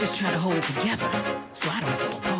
just try to hold it together so I don't go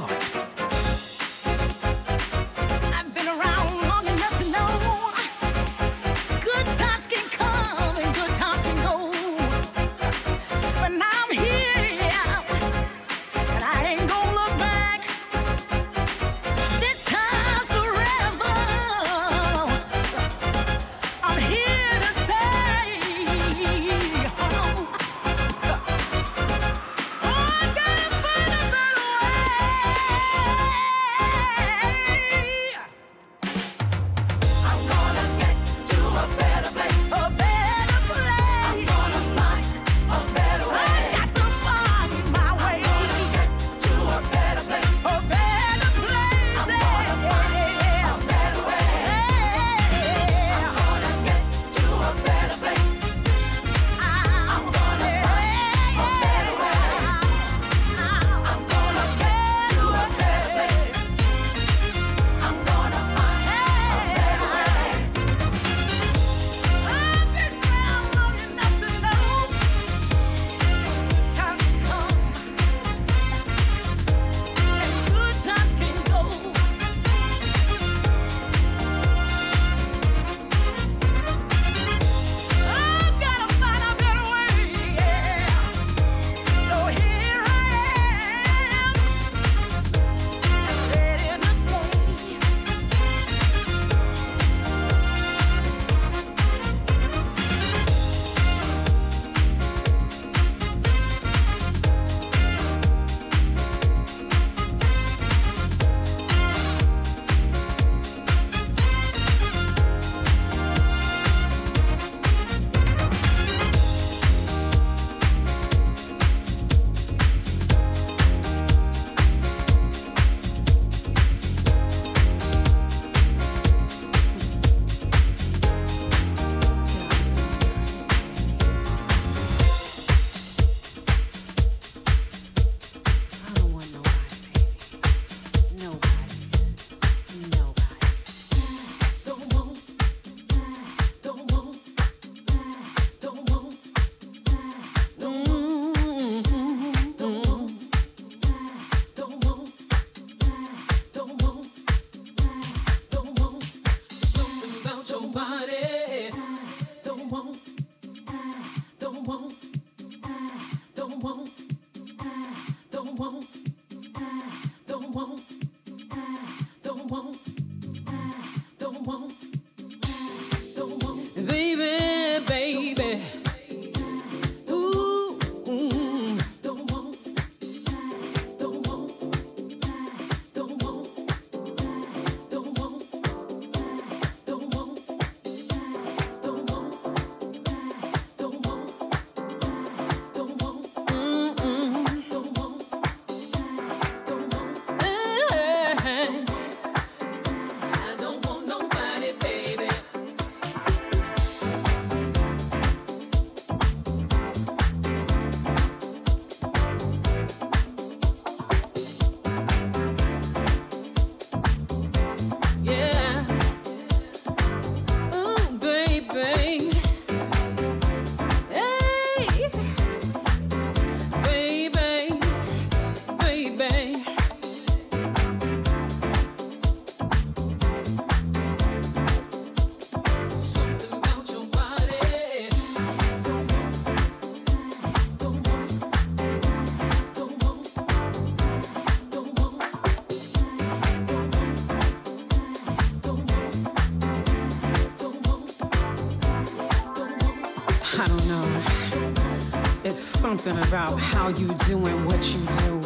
about how you doing what you do,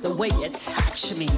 the way you touch me.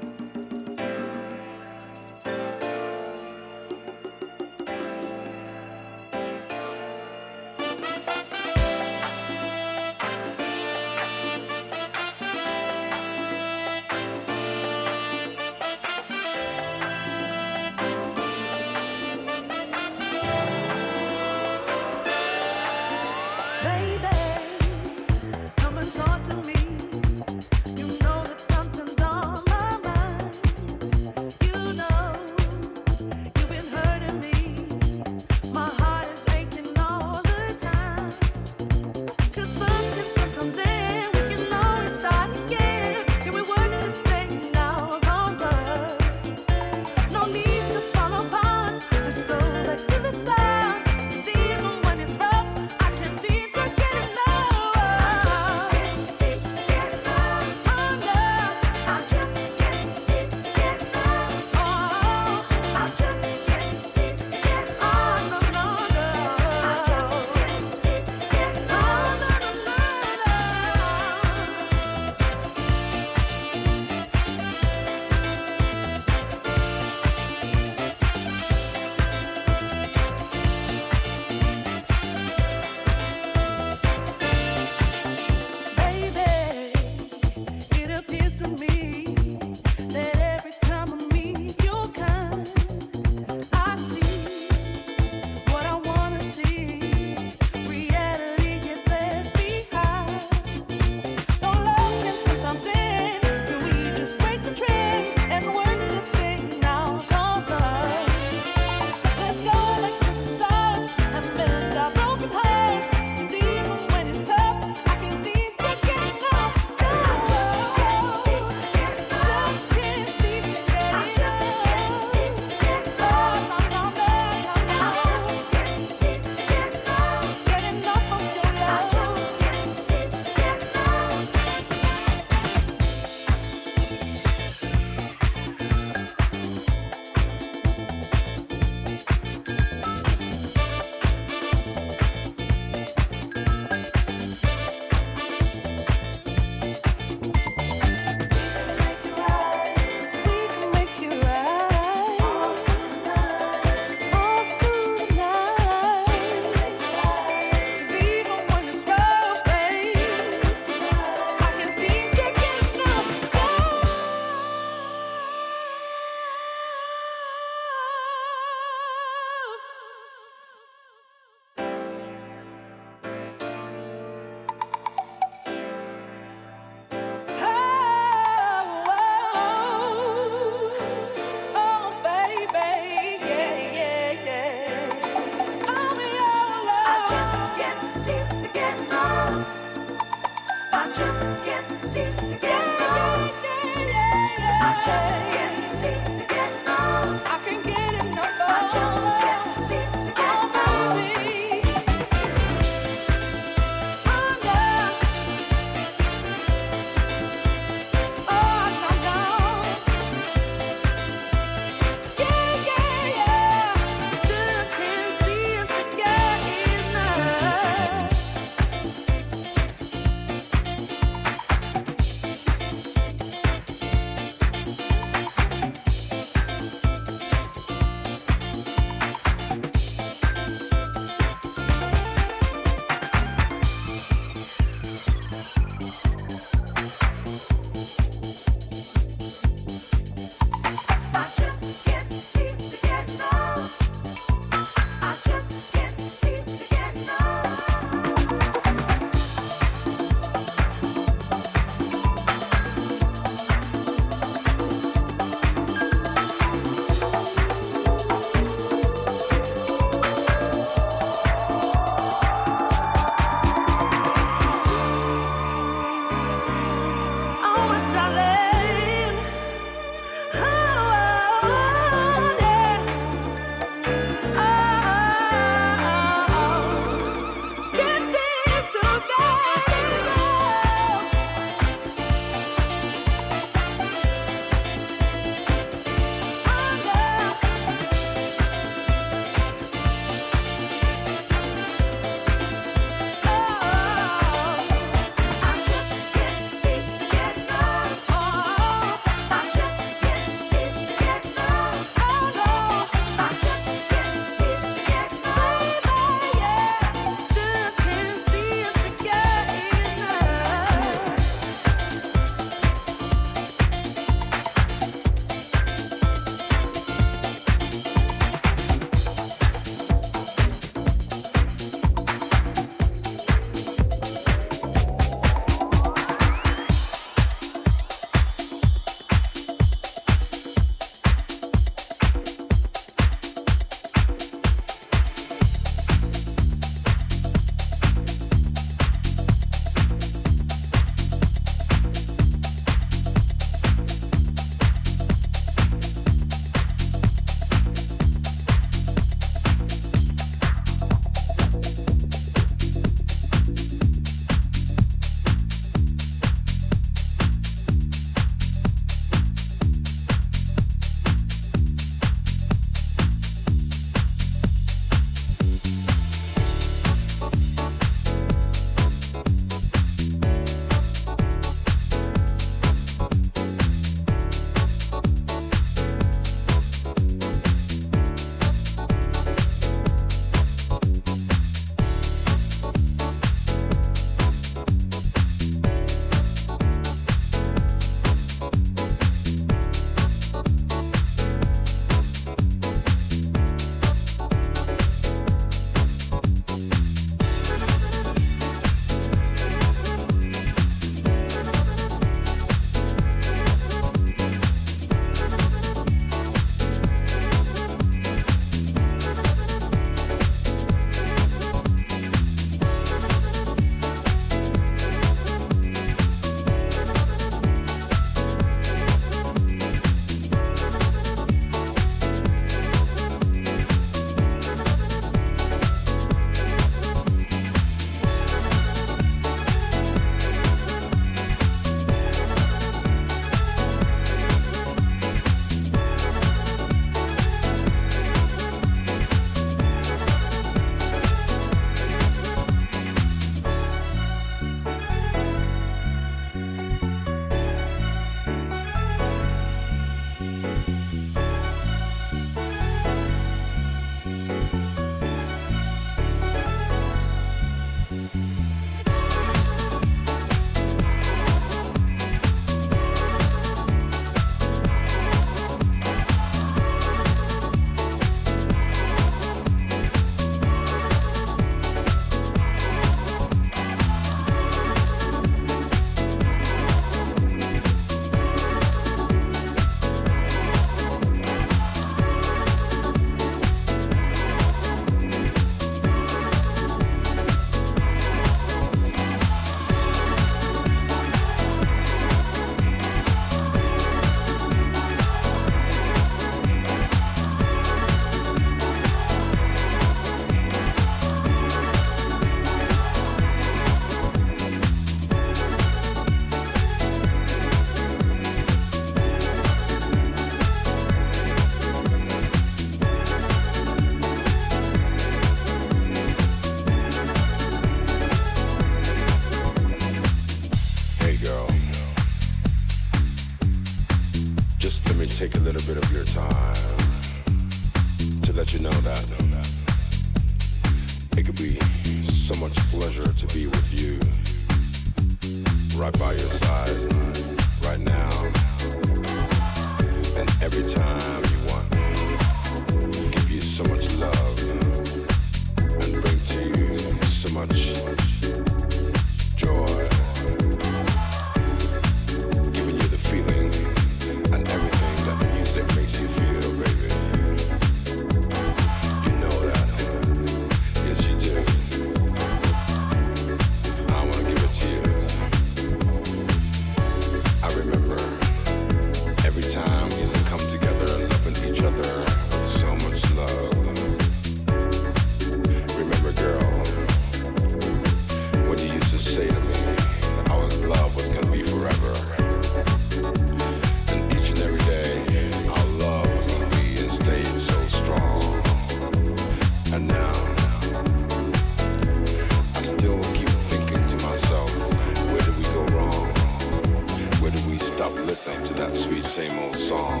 stop listening to that sweet same old song.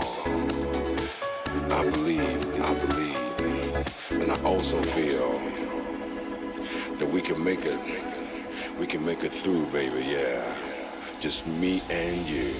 I believe, I believe, and I also feel that we can make it. We can make it through, baby, yeah. Just me and you.